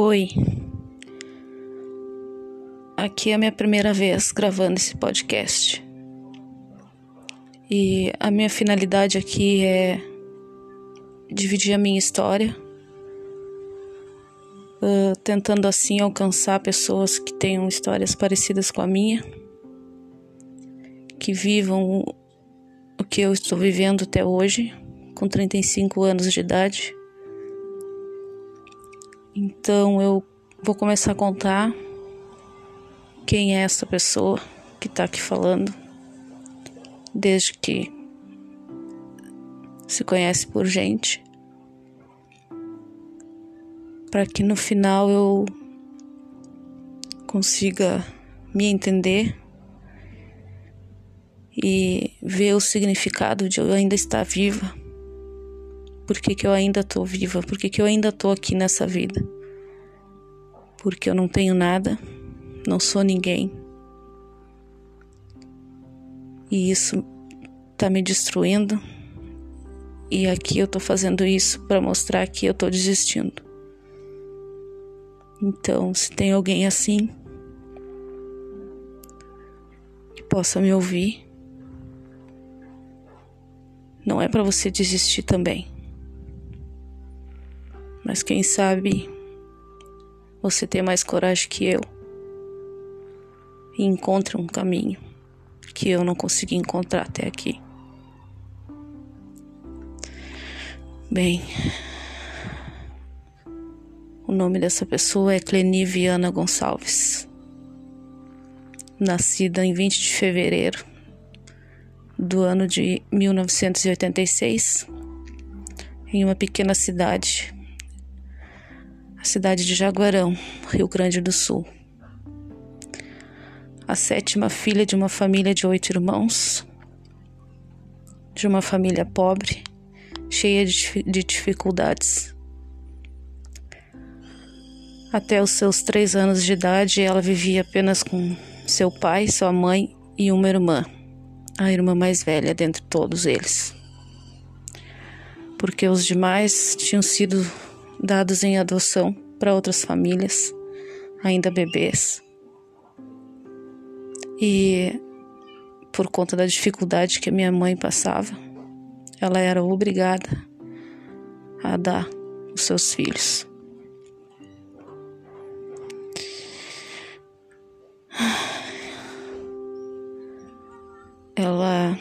Oi. Aqui é a minha primeira vez gravando esse podcast. E a minha finalidade aqui é dividir a minha história, uh, tentando assim alcançar pessoas que tenham histórias parecidas com a minha, que vivam o que eu estou vivendo até hoje, com 35 anos de idade. Então eu vou começar a contar quem é essa pessoa que está aqui falando, desde que se conhece por gente, para que no final eu consiga me entender e ver o significado de eu ainda estar viva por que, que eu ainda tô viva? Por que, que eu ainda tô aqui nessa vida? Porque eu não tenho nada, não sou ninguém. E isso tá me destruindo. E aqui eu tô fazendo isso para mostrar que eu tô desistindo. Então, se tem alguém assim que possa me ouvir, não é para você desistir também. Mas quem sabe você tem mais coragem que eu e encontra um caminho que eu não consegui encontrar até aqui. Bem, o nome dessa pessoa é Cleni Viana Gonçalves, nascida em 20 de fevereiro do ano de 1986, em uma pequena cidade a cidade de Jaguarão, Rio Grande do Sul. A sétima filha de uma família de oito irmãos, de uma família pobre, cheia de dificuldades. Até os seus três anos de idade, ela vivia apenas com seu pai, sua mãe e uma irmã, a irmã mais velha dentre todos eles. Porque os demais tinham sido dados em adoção para outras famílias, ainda bebês. E por conta da dificuldade que a minha mãe passava, ela era obrigada a dar os seus filhos. Ela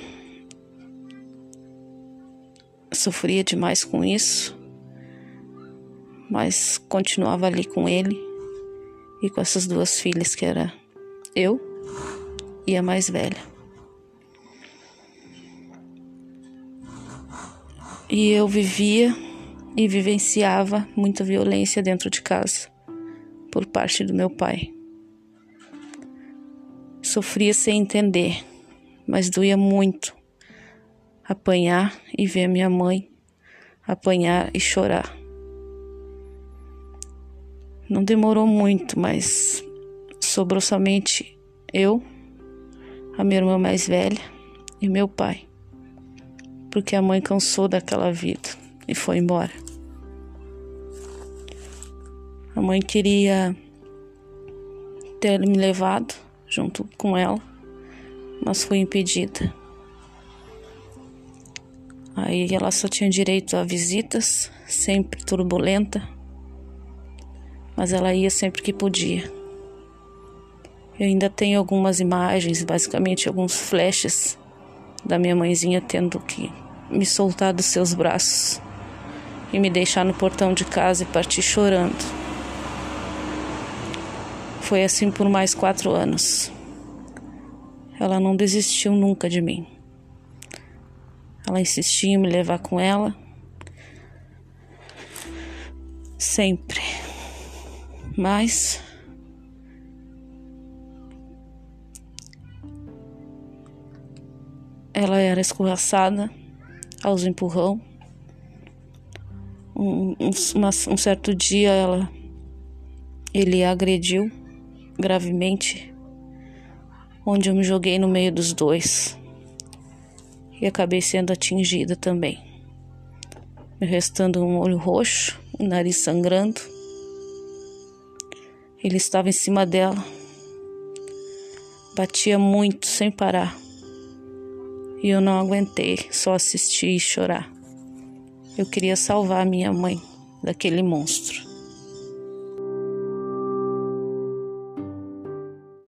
sofria demais com isso mas continuava ali com ele e com essas duas filhas, que era eu e a mais velha. E eu vivia e vivenciava muita violência dentro de casa por parte do meu pai. Sofria sem entender, mas doía muito apanhar e ver minha mãe apanhar e chorar. Não demorou muito, mas sobrou somente eu, a minha irmã mais velha e meu pai. Porque a mãe cansou daquela vida e foi embora. A mãe queria ter me levado junto com ela, mas foi impedida. Aí ela só tinha direito a visitas, sempre turbulenta mas ela ia sempre que podia. Eu ainda tenho algumas imagens, basicamente alguns flashes da minha mãezinha tendo que me soltar dos seus braços e me deixar no portão de casa e partir chorando. Foi assim por mais quatro anos. Ela não desistiu nunca de mim. Ela insistia em me levar com ela. Sempre mas ela era escorraçada aos empurrão. Um, um, uma, um certo dia ela ele a agrediu gravemente, onde eu me joguei no meio dos dois. E acabei sendo atingida também, me restando um olho roxo, o nariz sangrando Ele estava em cima dela. Batia muito sem parar. E eu não aguentei, só assistir e chorar. Eu queria salvar minha mãe daquele monstro.